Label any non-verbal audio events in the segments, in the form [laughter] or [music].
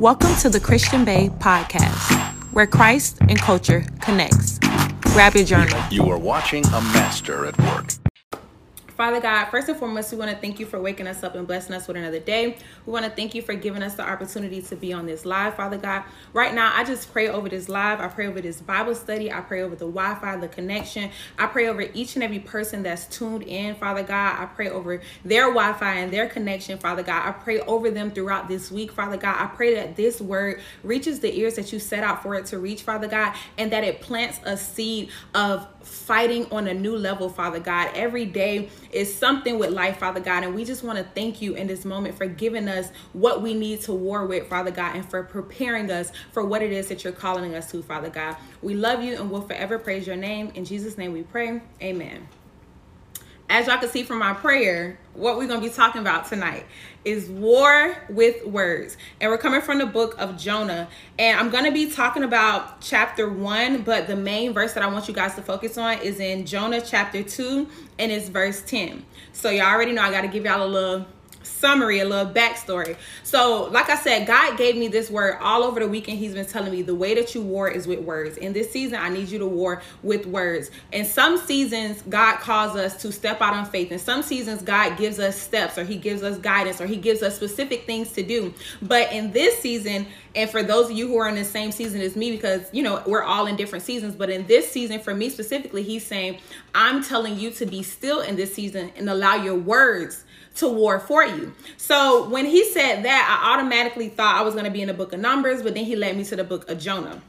Welcome to the Christian Bae podcast, where Christ and culture connects. Grab your journal. You are watching a master at work. Father God, first and foremost, we want to thank you for waking us up and blessing us with another day. We want to thank you for giving us the opportunity to be on this live, Father God. Right now, I just pray over this live. I pray over this Bible study. I pray over the Wi Fi, the connection. I pray over each and every person that's tuned in, Father God. I pray over their Wi Fi and their connection, Father God. I pray over them throughout this week, Father God. I pray that this word reaches the ears that you set out for it to reach, Father God, and that it plants a seed of fighting on a new level, Father God. Every day is something with life, Father God. And we just want to thank you in this moment for giving us what we need to war with, Father God, and for preparing us for what it is that you're calling us to, Father God. We love you and will forever praise your name. In Jesus' name we pray. Amen as y'all can see from my prayer, what we're going to be talking about tonight is war with words. And we're coming from the book of Jonah. And I'm going to be talking about chapter 1, but the main verse that I want you guys to focus on is in Jonah chapter 2 and it's verse 10. So y'all already know I got to give y'all a little summary, a little backstory. So, like I said, God gave me this word all over the weekend. He's been telling me the way that you war is with words. In this season, I need you to war with words. In some seasons, God calls us to step out on faith. In some seasons, God gives us steps or He gives us guidance or He gives us specific things to do. But in this season, and for those of you who are in the same season as me, because you know we're all in different seasons, but in this season, for me specifically, He's saying, I'm telling you to be still in this season and allow your words to war for you. So when he said that, I automatically thought I was going to be in the book of Numbers, but then he led me to the book of Jonah.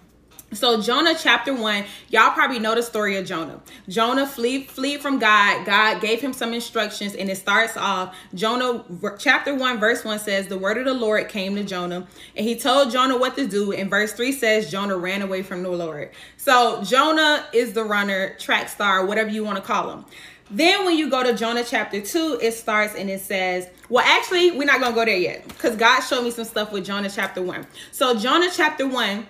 So Jonah chapter 1, y'all probably know the story of Jonah. Jonah flee flee from God. God gave him some instructions and it starts off Jonah chapter 1 verse 1 says the word of the Lord came to Jonah and he told Jonah what to do and verse 3 says Jonah ran away from the Lord. So Jonah is the runner, track star, whatever you want to call him. Then when you go to Jonah chapter 2, it starts and it says, well, actually, we're not going to go there yet because God showed me some stuff with Jonah chapter 1. So, Jonah chapter 1,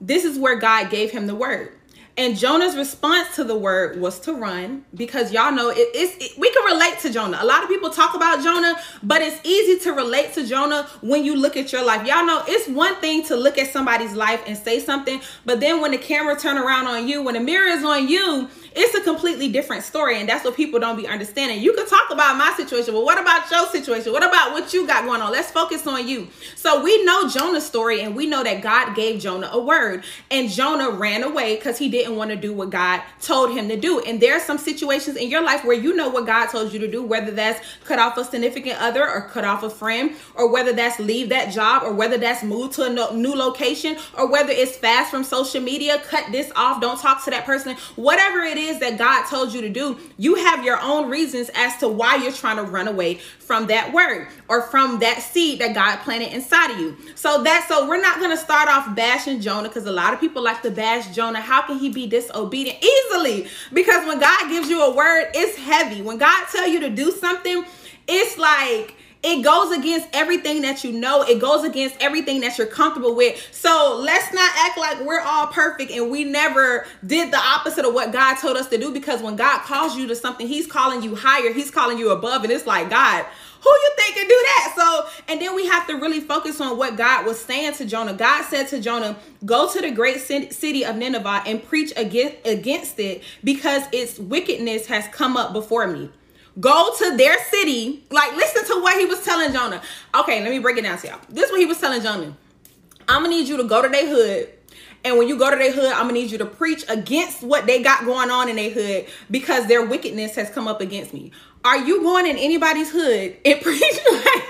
this is where God gave him the word. And Jonah's response to the word was to run because y'all know it, it's it, we can relate to Jonah. A lot of people talk about Jonah, but it's easy to relate to Jonah when you look at your life. Y'all know it's one thing to look at somebody's life and say something, but then when the camera turn around on you, when the mirror is on you, it's a completely different story. And that's what people don't be understanding. You can talk about my situation, but what about your situation? What about what you got going on? Let's focus on you. So we know Jonah's story and we know that God gave Jonah a word and Jonah ran away because he didn't want to do what God told him to do. And there are some situations in your life where you know what God told you to do, whether that's cut off a significant other or cut off a friend, or whether that's leave that job, or whether that's move to a new location, or whether it's fast from social media, cut this off, don't talk to that person, whatever it is is that God told you to do, you have your own reasons as to why you're trying to run away from that word or from that seed that God planted inside of you. So that so we're not going to start off bashing Jonah because a lot of people like to bash Jonah. How can he be disobedient? Easily. Because when God gives you a word, it's heavy. When God tell you to do something, it's like it goes against everything that you know. It goes against everything that you're comfortable with. So let's not act like we're all perfect and we never did the opposite of what God told us to do because when God calls you to something, He's calling you higher, He's calling you above. And it's like, God, who you think can do that? So, and then we have to really focus on what God was saying to Jonah. God said to Jonah, Go to the great city of Nineveh and preach against it because its wickedness has come up before me go to their city. Like, listen to what he was telling Jonah. Okay, let me break it down to y'all. This is what he was telling Jonah. I'm gonna need you to go to their hood. And when you go to their hood, I'm gonna need you to preach against what they got going on in their hood because their wickedness has come up against me. Are you going in anybody's hood and [laughs] preach like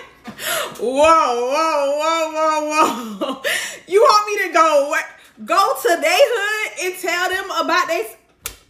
whoa, whoa, whoa, whoa, whoa. You want me to go what go to their hood and tell them about they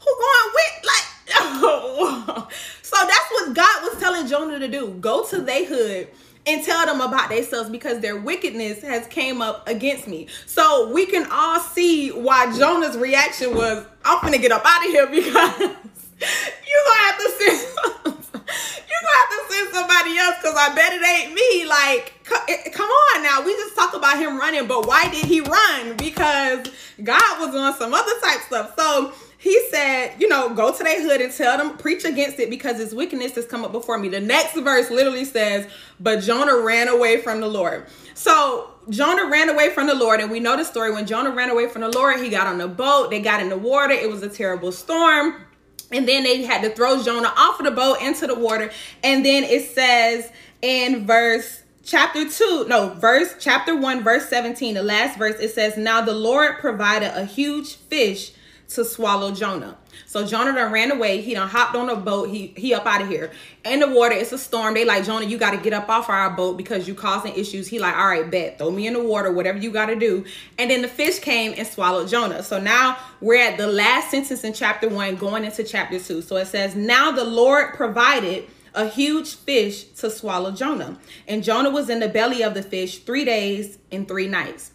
who going with like oh, so that's what God was telling Jonah to do. Go to they hood and tell them about themselves because their wickedness has came up against me. So we can all see why Jonah's reaction was, I'm gonna get up out of here [laughs] because you gonna have to send [laughs] you gonna have to send somebody else because I bet it ain't me. Like, eh, come on now. We just talk about him running, but why did he run? Because God was on some other type stuff. So he said, you know, go to their hood and tell them, preach against it because its wickedness has come up before me. The next verse literally says, but Jonah ran away from the Lord. So Jonah ran away from the Lord, and we know the story. When Jonah ran away from the Lord, he got on the boat, they got in the water, it was a terrible storm. And then they had to throw Jonah off of the boat into the water. And then it says in verse chapter 2 no verse chapter 1 verse 17 the last verse it says now the lord provided a huge fish to swallow jonah. So jonah done ran away. He done hopped on a boat. He he up out of here. In the water it's a storm. They like jonah you got to get up off our boat because you causing issues. He like all right bet. Throw me in the water. Whatever you got to do. And then the fish came and swallowed jonah. So now we're at the last sentence in chapter 1 going into chapter 2 so it says now the lord provided a huge fish to swallow Jonah. And Jonah was in the belly of the fish three days and three nights.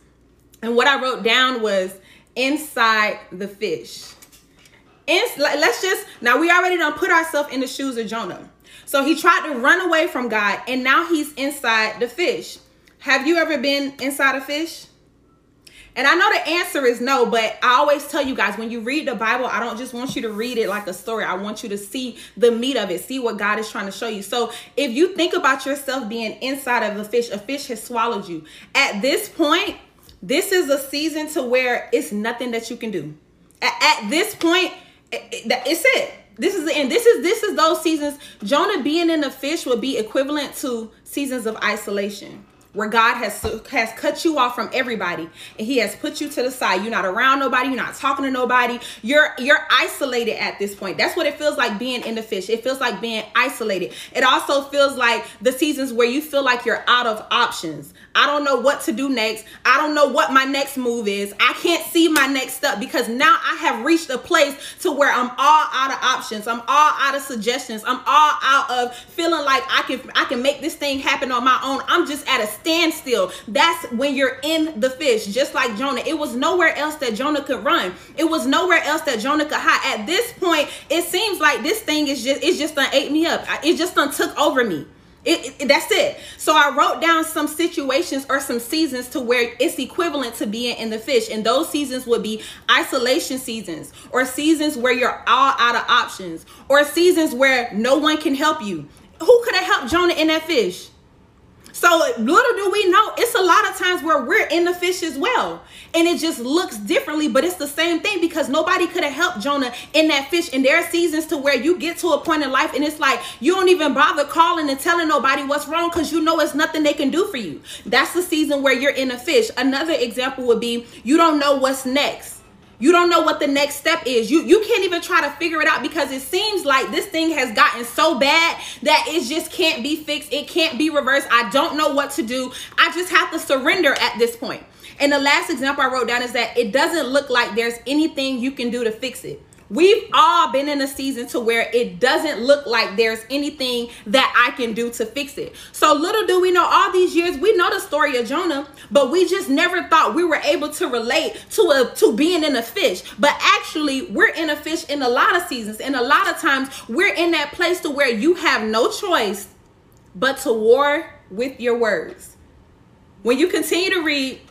And what I wrote down was inside the fish. In, let's just, now we already done put ourselves in the shoes of Jonah. So he tried to run away from God and now he's inside the fish. Have you ever been inside a fish? And I know the answer is no, but I always tell you guys when you read the Bible, I don't just want you to read it like a story. I want you to see the meat of it, see what God is trying to show you. So if you think about yourself being inside of a fish, a fish has swallowed you. At this point, this is a season to where it's nothing that you can do. At, at this point, it, it, it's it. This is the end. This is this is those seasons. Jonah being in the fish would be equivalent to seasons of isolation where God has has cut you off from everybody and he has put you to the side. You're not around nobody, you're not talking to nobody. You're you're isolated at this point. That's what it feels like being in the fish. It feels like being isolated. It also feels like the seasons where you feel like you're out of options. I don't know what to do next. I don't know what my next move is. I can't see my next step because now I have reached a place to where I'm all out of options. I'm all out of suggestions. I'm all out of feeling like I can I can make this thing happen on my own. I'm just at a standstill. That's when you're in the fish, just like Jonah. It was nowhere else that Jonah could run. It was nowhere else that Jonah could hide. At this point, it seems like this thing is just it's just done ate me up. It just done took over me. It, it, that's it. So I wrote down some situations or some seasons to where it's equivalent to being in the fish. And those seasons would be isolation seasons or seasons where you're all out of options or seasons where no one can help you. Who could have helped Jonah in that fish? So little do we know, it's a lot of times where we're in the fish as well. And it just looks differently, but it's the same thing because nobody could have helped Jonah in that fish. And there are seasons to where you get to a point in life and it's like you don't even bother calling and telling nobody what's wrong because you know it's nothing they can do for you. That's the season where you're in a fish. Another example would be you don't know what's next you don't know what the next step is. You you can't even try to figure it out because it seems like this thing has gotten so bad that it just can't be fixed. It can't be reversed. I don't know what to do. I just have to surrender at this point. And the last example I wrote down is that it doesn't look like there's anything you can do to fix it. We've all been in a season to where it doesn't look like there's anything that I can do to fix it. So little do we know all these years, we know the story of Jonah, but we just never thought we were able to relate to a to being in a fish. But actually, we're in a fish in a lot of seasons. And a lot of times we're in that place to where you have no choice but to war with your words. When you continue to read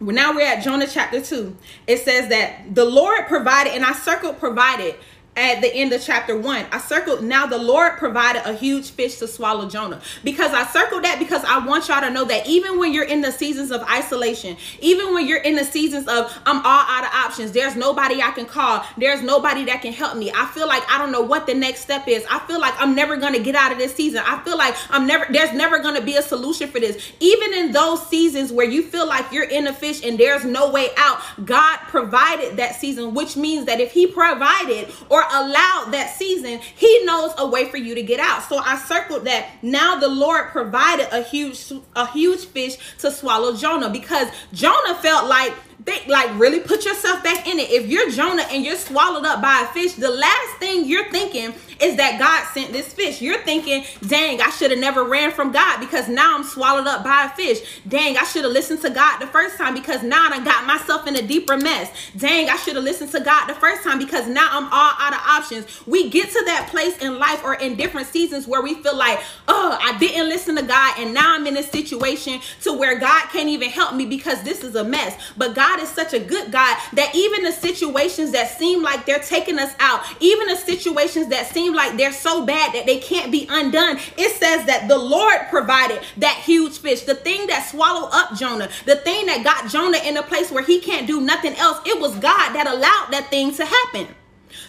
now we're at Jonah chapter 2. It says that the Lord provided, and I circled provided at the end of chapter one. I circled now the Lord provided a huge fish to swallow Jonah. Because I circled that because I want y'all to know that even when you're in the seasons of isolation, even when you're in the seasons of I'm all options, there's nobody I can call, there's nobody that can help me. I feel like I don't know what the next step is. I feel like I'm never gonna get out of this season. I feel like I'm never there's never gonna be a solution for this. Even in those seasons where you feel like you're in a fish and there's no way out, God provided that season, which means that if He provided or allowed that season, he knows a way for you to get out. So I circled that. Now the Lord provided a huge a huge fish to swallow Jonah because Jonah felt like they like really put yourself back in it. If you're Jonah and you're swallowed up by a fish, the last thing you're thinking is that God sent this fish. You're thinking, dang, I should have never ran from God because now I'm swallowed up by a fish. Dang, I should have listened to God the first time because now I got myself in a deeper mess. Dang, I should have listened to God the first time because now I'm all out of options. We get to that place in life or in different seasons where we feel like, oh, I didn't listen to God and now I'm in a situation to where God can't even help me because this is a mess. But God God is such a good God that even the situations that seem like they're taking us out, even the situations that seem like they're so bad that they can't be undone, it says that the Lord provided that huge fish, the thing that swallowed up Jonah, the thing that got Jonah in a place where he can't do nothing else. It was God that allowed that thing to happen.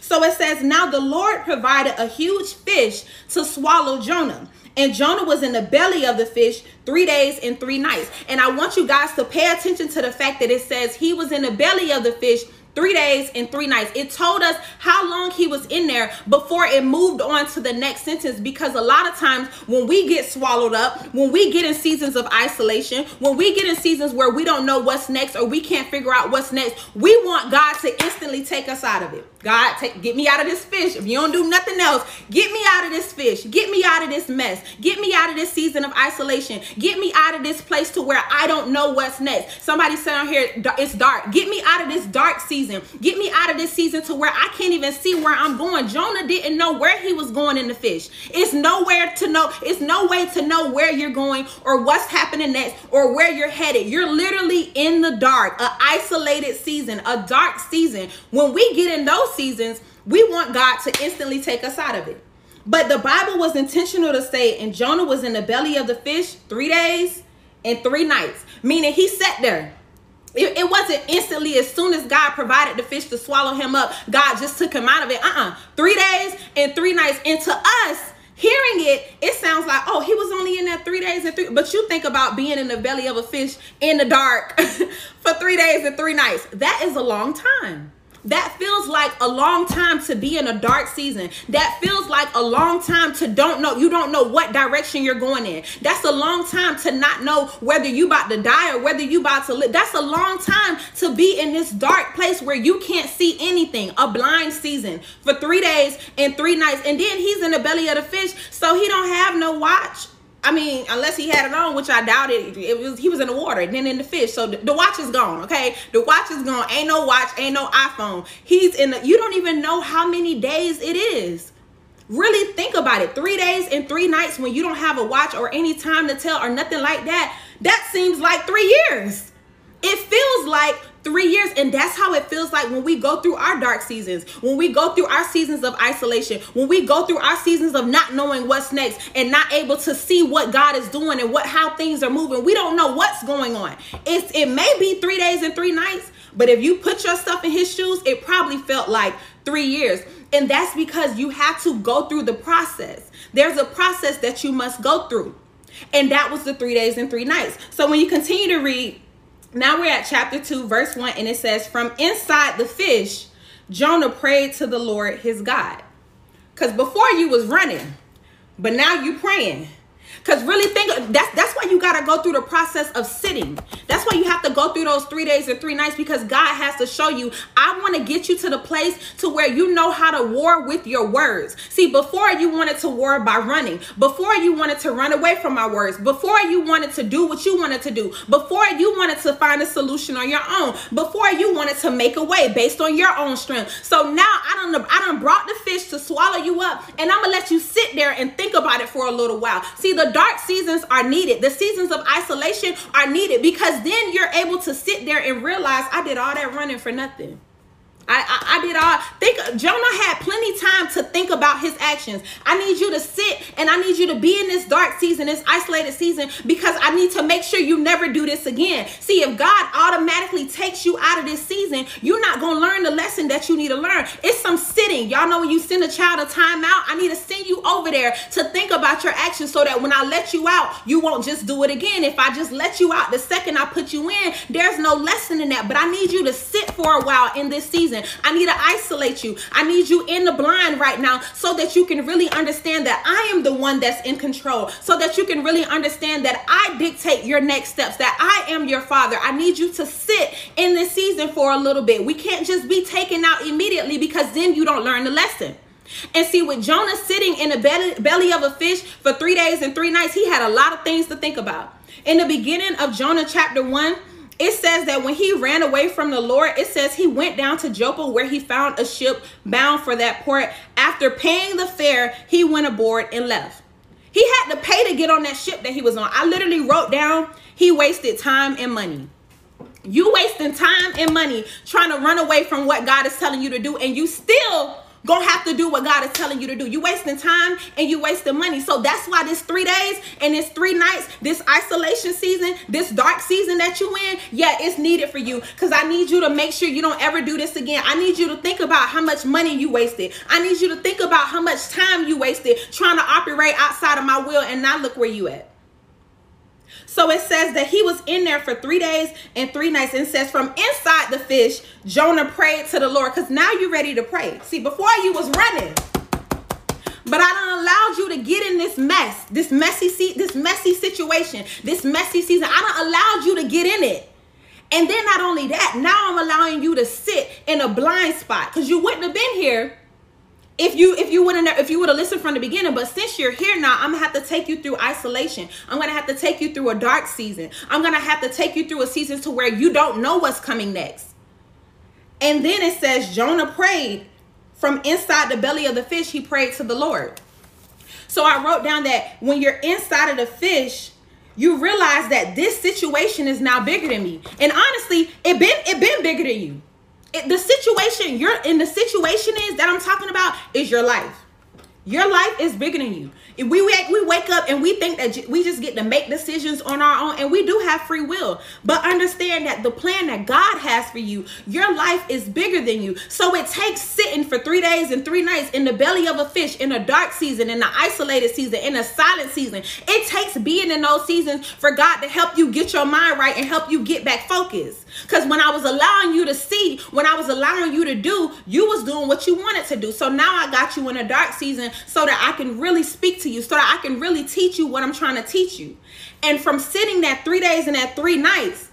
So it says, Now the Lord provided a huge fish to swallow Jonah. And Jonah was in the belly of the fish three days and three nights. And I want you guys to pay attention to the fact that it says he was in the belly of the fish three days and three nights. It told us how long he was in there before it moved on to the next sentence because a lot of times when we get swallowed up, when we get in seasons of isolation, when we get in seasons where we don't know what's next or we can't figure out what's next, we want God to instantly take us out of it. God, take, get me out of this fish. If you don't do nothing else, get me out of this fish. Get me out of this mess. Get me out of this season of isolation. Get me out of this place to where I don't know what's next. Somebody said on here, it's dark. Get me out of this dark season season. Get me out of this season to where I can't even see where I'm going. Jonah didn't know where he was going in the fish. It's nowhere to know. It's no way to know where you're going or what's happening next or where you're headed. You're literally in the dark, a isolated season, a dark season. When we get in those seasons, we want God to instantly take us out of it. But the Bible was intentional to say, and Jonah was in the belly of the fish three days and three nights, meaning he sat there it, it, wasn't instantly as soon as God provided the fish to swallow him up, God just took him out of it. Uh-uh. Three days and three nights. And to us, hearing it, it sounds like, oh, he was only in there three days and three. But you think about being in the belly of a fish in the dark [laughs] for three days and three nights. That is a long time. That feels like a long time to be in a dark season. That feels like a long time to don't know. You don't know what direction you're going in. That's a long time to not know whether you about to die or whether you about to live. That's a long time to be in this dark place where you can't see anything. A blind season for three days and three nights. And then he's in the belly of the fish. So he don't have no watch I mean, unless he had it on, which I doubt it. It was he was in the water, then in the fish. So the, the, watch is gone. Okay, the watch is gone. Ain't no watch. Ain't no iPhone. He's in the. You don't even know how many days it is. Really think about it. Three days and three nights when you don't have a watch or any time to tell or nothing like that. That seems like three years. It feels like three years and that's how it feels like when we go through our dark seasons when we go through our seasons of isolation when we go through our seasons of not knowing what's next and not able to see what god is doing and what how things are moving. We don't know what's going on. It's it may be three days and three nights but if you put yourself in his shoes it probably felt like three years. And that's because you have to go through the process. There's a process that you must go through. And that was the three days and three nights. So when you continue to read now we're at chapter 2, verse 1, and it says, From inside the fish, Jonah prayed to the Lord his God. Because before you was running, but now you praying. Because really think that's that's why you gotta go through the process of sitting. That's why you have to go through those three days or three nights because God has to show you, I want to get you to the place to where you know how to war with your words. See, before you wanted to war by running, before you wanted to run away from my words, before you wanted to do what you wanted to do, before you wanted to find a solution on your own, before you wanted to make a way based on your own strength. So now I don't I don't brought the fish to swallow you up, and I'm gonna let you sit there and think about it for a little while. See, the dark seasons are needed. The seasons of isolation are needed because then you're able to sit there and realize I did all that running for nothing. I, I, I, did all think Jonah had plenty time to think about his actions. I need you to sit and I need you to be in this dark season, this isolated season, because I need to make sure you never do this again. See, if God automatically takes you out of this season, you're not gonna learn the lesson that you need to learn. It's some sitting. Y'all know when you send a child a timeout, I need to send you over there to think about your actions so that when I let you out, you won't just do it again. If I just let you out the second I put you in, there's no lesson in that. But I need you to sit for a while in this season season. I need to isolate you. I need you in the blind right now so that you can really understand that I am the one that's in control, so that you can really understand that I dictate your next steps, that I am your father. I need you to sit in this season for a little bit. We can't just be taken out immediately because then you don't learn the lesson. And see, with Jonah sitting in the belly, belly of a fish for three days and three nights, he had a lot of things to think about. In the beginning of Jonah chapter 1, it says that when he ran away from the Lord, it says he went down to Joppa where he found a ship bound for that port. After paying the fare, he went aboard and left. He had to pay to get on that ship that he was on. I literally wrote down he wasted time and money. You wasting time and money trying to run away from what God is telling you to do, and you still gonna have to do what God is telling you to do. You wasting time and you wasting money. So that's why this three days and this three nights, this isolation season, this dark season that you in, yeah, it's needed for you. Cause I need you to make sure you don't ever do this again. I need you to think about how much money you wasted. I need you to think about how much time you wasted trying to operate outside of my will and not look where you at. So it says that he was in there for three days and three nights. And says from inside the fish, Jonah prayed to the Lord. Because now you're ready to pray. See, before you was running. But I don't allowed you to get in this mess, this messy seat, this messy situation, this messy season. I don't allowed you to get in it. And then not only that, now I'm allowing you to sit in a blind spot because you wouldn't have been here if you if you wouldn't if you would have listened from the beginning but since you're here now i'm gonna have to take you through isolation. I'm gonna have to take you through a dark season. I'm gonna have to take you through a season to where you don't know what's coming next. And then it says jonah prayed from inside the belly of the fish he prayed to the lord. So i wrote down that when you're inside of the fish you realize that this situation is now bigger than me. And honestly it been it been bigger than you it, the situation you're in the situation is that I'm talking about is your life. Your life is bigger than you. If we wake, we wake up and we think that we just get to make decisions on our own, and we do have free will. But understand that the plan that God has for you, your life is bigger than you. So it takes sitting for three days and three nights in the belly of a fish in a dark season, in the isolated season, in a silent season. It takes being in those seasons for God to help you get your mind right and help you get back focused. Because when I was allowing you to see, when I was allowing you to do, you was doing what you wanted to do. So now I got you in a dark season so that I can really speak to you, so that I can really teach you what I'm trying to teach you. And from sitting that three days and that three nights,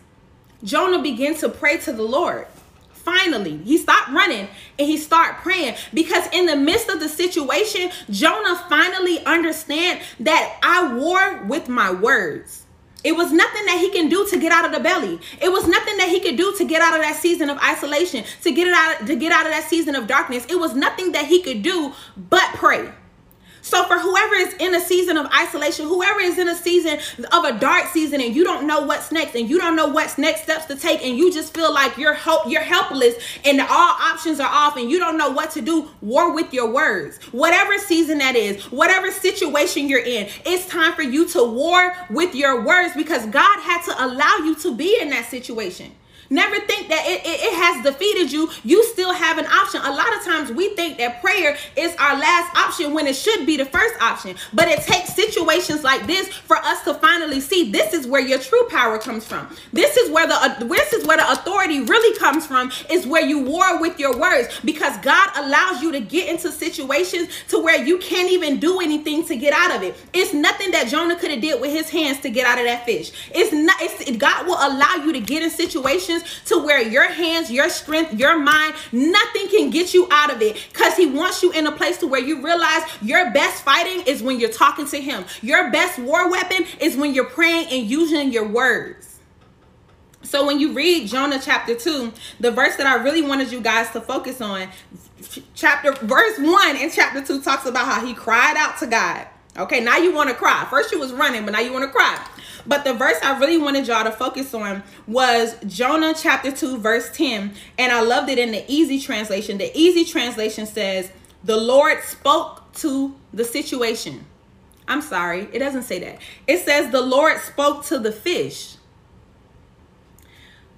Jonah began to pray to the Lord. Finally, he stopped running and he started praying because in the midst of the situation, Jonah finally understand that I war with my words. It was nothing that he can do to get out of the belly. It was nothing that he could do to get out of that season of isolation, to get it out to get out of that season of darkness. It was nothing that he could do but pray. So for whoever is in a season of isolation, whoever is in a season of a dark season and you don't know what's next and you don't know what's next steps to take and you just feel like you're help you're helpless and all options are off and you don't know what to do, war with your words. Whatever season that is, whatever situation you're in, it's time for you to war with your words because God had to allow you to be in that situation. Never think that it, it, it, has defeated you. You still have an option. A lot of times we think that prayer is our last option when it should be the first option. But it takes situations like this for us to finally see this is where your true power comes from. This is where the uh, this is where the authority really comes from is where you war with your words because God allows you to get into situations to where you can't even do anything to get out of it. It's nothing that Jonah could have did with his hands to get out of that fish. It's not it's, God will allow you to get in situations to where your hands, your strength, your mind, nothing can get you out of it because he wants you in a place to where you realize your best fighting is when you're talking to him. Your best war weapon is when you're praying and using your words. So when you read Jonah chapter 2, the verse that I really wanted you guys to focus on, chapter verse 1 in chapter 2 talks about how he cried out to God. Okay, now you want to cry. First you was running, but now you want to cry. But the verse I really wanted y'all to focus on was Jonah chapter 2, verse 10. And I loved it in the easy translation. The easy translation says, The Lord spoke to the situation. I'm sorry, it doesn't say that. It says, The Lord spoke to the fish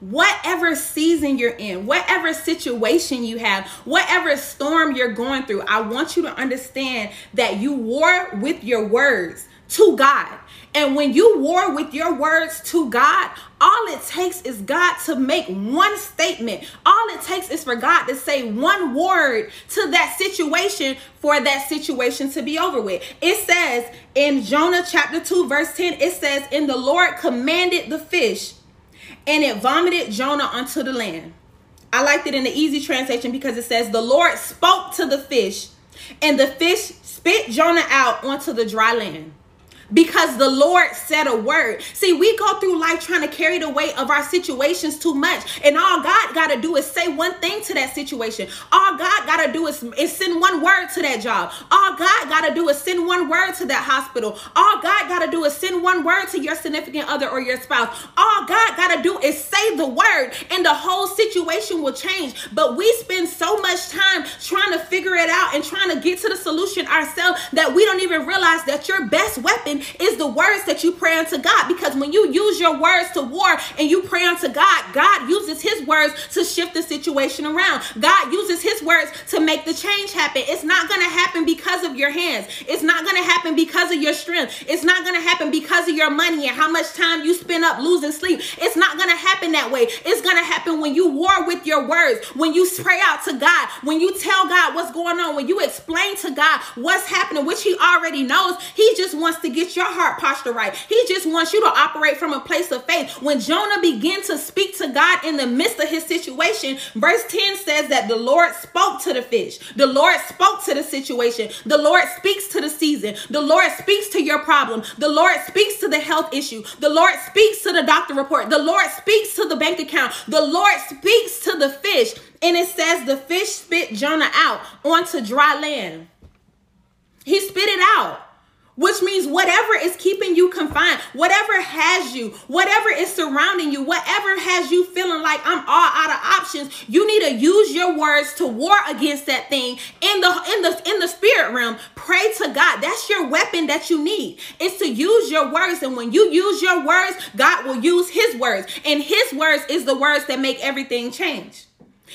whatever season you're in, whatever situation you have, whatever storm you're going through, I want you to understand that you war with your words to God. And when you war with your words to God, all it takes is God to make one statement. All it takes is for God to say one word to that situation for that situation to be over with. It says in Jonah chapter 2, verse 10, it says, And the Lord commanded the fish, and it vomited Jonah onto the land. I liked it in the easy translation because it says, The Lord spoke to the fish, and the fish spit Jonah out onto the dry land. Because the Lord said a word. See, we go through life trying to carry the weight of our situations too much. And all God got to do is say one thing to that situation. All God got to do is, is send one word to that job. All God got to do is send one word to that hospital. All God got to do is send one word to your significant other or your spouse. All God got to do is say the word and the whole situation will change. But we spend so much time trying to figure it out and trying to get to the solution ourselves that we don't even realize that your best weapon is the words that you pray unto God. Because when you use your words to war and you pray unto God, God uses his words to shift the situation around. God uses his words to make the change happen. It's not going to happen because of your hands. It's not going to happen because of your strength. It's not going to happen because of your money and how much time you spend up losing sleep. It's not going to happen that way. It's going to happen when you war with your words, when you pray out to God, when you tell God what's going on, when you explain to God what's happening, which he already knows. He just wants to get your heart posture right. He just wants you to operate from a place of faith. When Jonah began to speak to God in the midst of his situation, verse 10 says that the Lord spoke to the fish. The Lord spoke to the situation. The Lord speaks to the season. The Lord speaks to your problem. The Lord speaks to the health issue. The Lord speaks to the doctor report. The Lord speaks to the bank account. The Lord speaks to the fish. And it says the fish spit Jonah out onto dry land. He spit it out which means whatever is keeping you confined, whatever has you, whatever is surrounding you, whatever has you feeling like I'm all out of options, you need to use your words to war against that thing in the in the in the spirit realm. Pray to God. That's your weapon that you need. It's to use your words and when you use your words, God will use his words. And his words is the words that make everything change.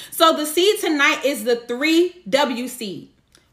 So the seed tonight is the 3W seed.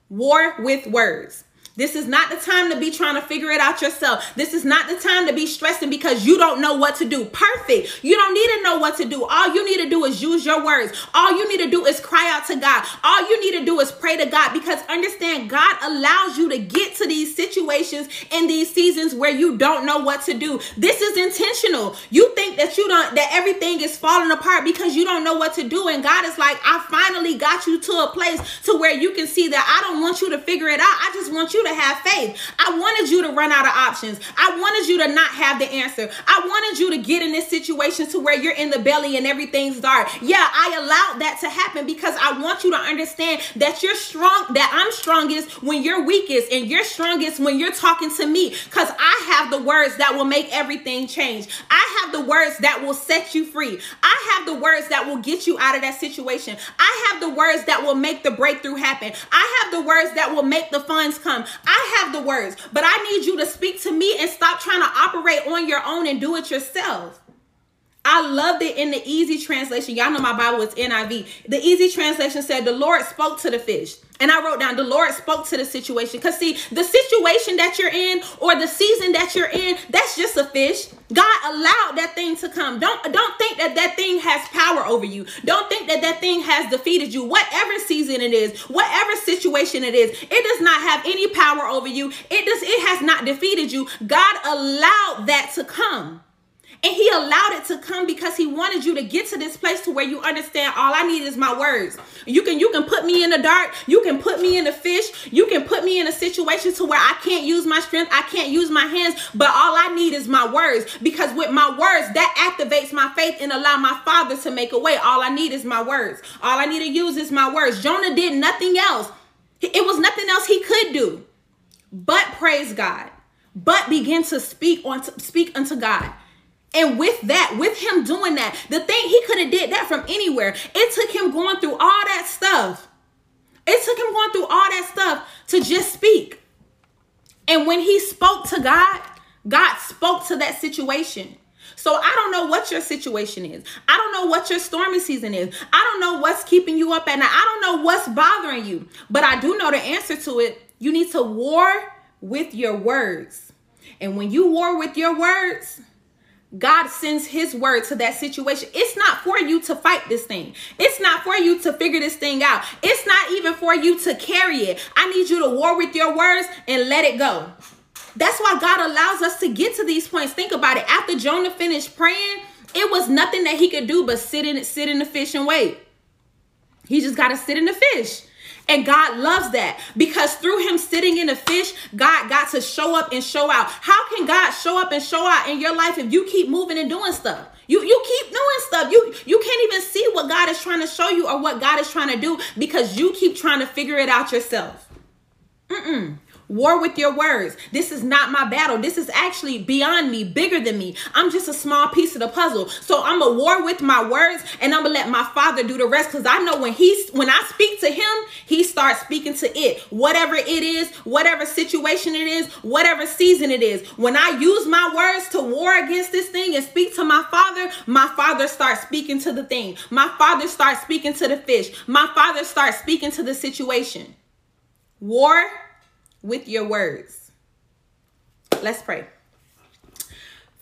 War with words. This is not the time to be trying to figure it out yourself. This is not the time to be stressing because you don't know what to do. Perfect. You don't need to know what to do. All you need to do is use your words. All you need to do is cry out to God. All you need to do is pray to God because understand God allows you to get to these situations in these seasons where you don't know what to do. This is intentional. You think that you don't that everything is falling apart because you don't know what to do and God is like, "I finally got you to a place to where you can see that I don't want you to figure it out. I just want you to have faith. I wanted you to run out of options. I wanted you to not have the answer. I wanted you to get in this situation to where you're in the belly and everything's dark. Yeah, I allowed that to happen because I want you to understand that you're strong, that I'm strongest when you're weakest, and you're strongest when you're talking to me because I have the words that will make everything change. I have the words that will set you free. I have the words that will get you out of that situation. I have the words that will make the breakthrough happen. I have the words that will make the funds come. I have the words, but I need you to speak to me and stop trying to operate on your own and do it yourself. I loved it in the easy translation. Y'all know my Bible is NIV. The easy translation said, The Lord spoke to the fish. And I wrote down, The Lord spoke to the situation. Because, see, the situation that you're in or the season that you're in, that's just a fish. God allowed that thing to come. Don't, don't think that that thing has power over you. Don't think that that thing has defeated you. Whatever season it is, whatever situation it is, it does not have any power over you. It does, it has not defeated you. God allowed that to come. And he allowed it to come because he wanted you to get to this place to where you understand all I need is my words. You can you can put me in the dark, you can put me in the fish, you can put me in a situation to where I can't use my strength, I can't use my hands, but all I need is my words because with my words that activates my faith and allow my father to make a way. All I need is my words. All I need to use is my words. Jonah did nothing else. It was nothing else he could do. But praise God. But begin to speak on speak unto God. And with that, with him doing that, the thing he could have did that from anywhere. It took him going through all that stuff. It took him going through all that stuff to just speak. And when he spoke to God, God spoke to that situation. So I don't know what your situation is. I don't know what your stormy season is. I don't know what's keeping you up at night. I don't know what's bothering you. But I do know the answer to it. You need to war with your words. And when you war with your words, God sends his word to that situation. It's not for you to fight this thing. It's not for you to figure this thing out. It's not even for you to carry it. I need you to war with your words and let it go. That's why God allows us to get to these points. Think about it. After Jonah finished praying, it was nothing that he could do but sit in sit in the fish and wait. He just got to sit in the fish. And God loves that because through him sitting in the fish, God got to show up and show out. How can God show up and show out in your life if you keep moving and doing stuff? You you keep doing stuff. You you can't even see what God is trying to show you or what God is trying to do because you keep trying to figure it out yourself. Mm-mm. War with your words. This is not my battle. This is actually beyond me, bigger than me. I'm just a small piece of the puzzle. So I'm a war with my words and I'm gonna let my father do the rest because I know when he's when I speak to him, he starts speaking to it. Whatever it is, whatever situation it is, whatever season it is. When I use my words to war against this thing and speak to my father, my father starts speaking to the thing. My father starts speaking to the fish. My father starts speaking to the situation. War with your words. Let's pray.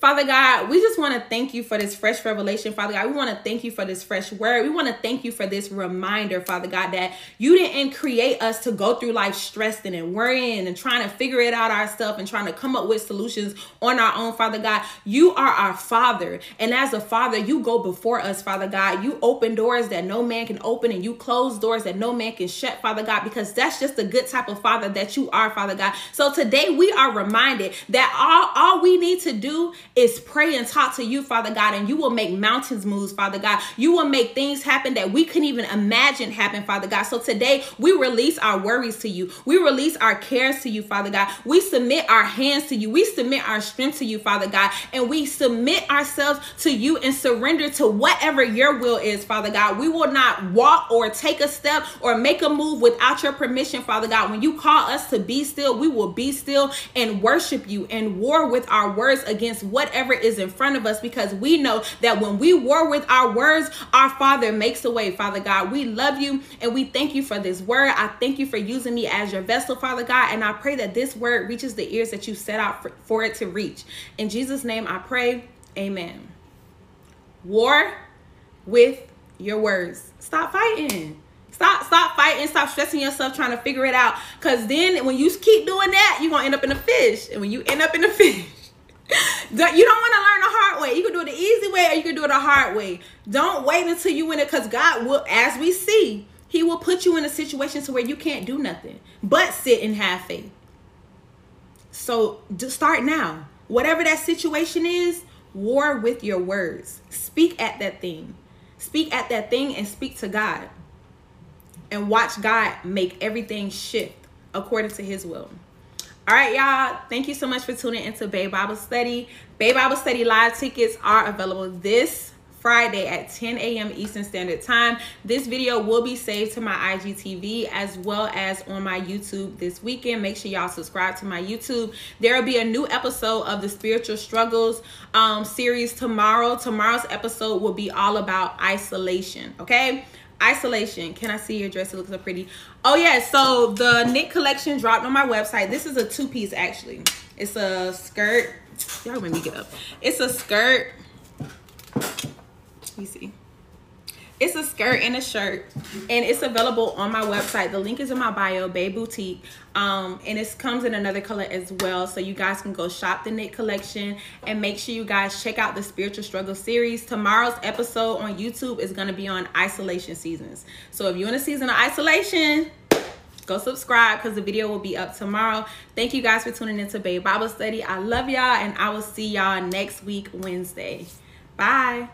Father God, we just want to thank you for this fresh revelation, Father God. We want to thank you for this fresh word. We want to thank you for this reminder, Father God, that you didn't create us to go through life stressed and worrying and trying to figure it out ourselves and trying to come up with solutions on our own, Father God. You are our Father. And as a Father, you go before us, Father God. You open doors that no man can open and you close doors that no man can shut, Father God, because that's just the good type of Father that you are, Father God. So today we are reminded that all, all we need to do is pray and talk to you, Father God, and you will make mountains move, Father God. You will make things happen that we couldn't even imagine happen, Father God. So today we release our worries to you. We release our cares to you, Father God. We submit our hands to you. We submit our strength to you, Father God, and we submit ourselves to you and surrender to whatever your will is, Father God. We will not walk or take a step or make a move without your permission, Father God. When you call us to be still, we will be still and worship you and war with our words against what whatever is in front of us because we know that when we war with our words, our Father makes a way, Father God. We love you and we thank you for this word. I thank you for using me as your vessel, Father God. And I pray that this word reaches the ears that you set out for, for it to reach. In Jesus' name I pray. Amen. War with your words. Stop fighting. Stop, stop fighting, stop stressing yourself trying to figure it out. Cause then when you keep doing that, you're gonna end up in a fish. And when you end up in a [laughs] fish, you don't want to learn the hard way. You can do it the easy way or you can do it the hard way. Don't wait until you win it because God will, as we see, He will put you in a situation to where you can't do nothing but sit and have faith. So just start now. Whatever that situation is, war with your words. Speak at that thing. Speak at that thing and speak to God. And watch God make everything shift according to His will. All right, y'all. Thank you so much for tuning into Bae Bible Study. Bae Bible Study live tickets are available this Friday at 10 a.m. Eastern Standard Time. This video will be saved to my IGTV as well as on my YouTube this weekend. Make sure y'all subscribe to my YouTube. There will be a new episode of the Spiritual Struggles um, series tomorrow. Tomorrow's episode will be all about isolation, okay? Isolation. Can i see your dress? It looks so pretty. Oh yeah so the knit collection dropped on my website. This is a two-piece actually. It's a skirt. Y'all made me get up. It's a skirt. Let me see it's a skirt and a shirt, and it's available on my website. The link is in my bio, Bae Boutique. Um, and it comes in another color as well. So you guys can go shop the knit collection and make sure you guys check out the Spiritual Struggle series. Tomorrow's episode on YouTube is going to be on isolation seasons. So if you're in a season of isolation, go subscribe because the video will be up tomorrow. Thank you guys for tuning into Bae Bible Study. I love y'all, and I will see y'all next week, Wednesday. Bye.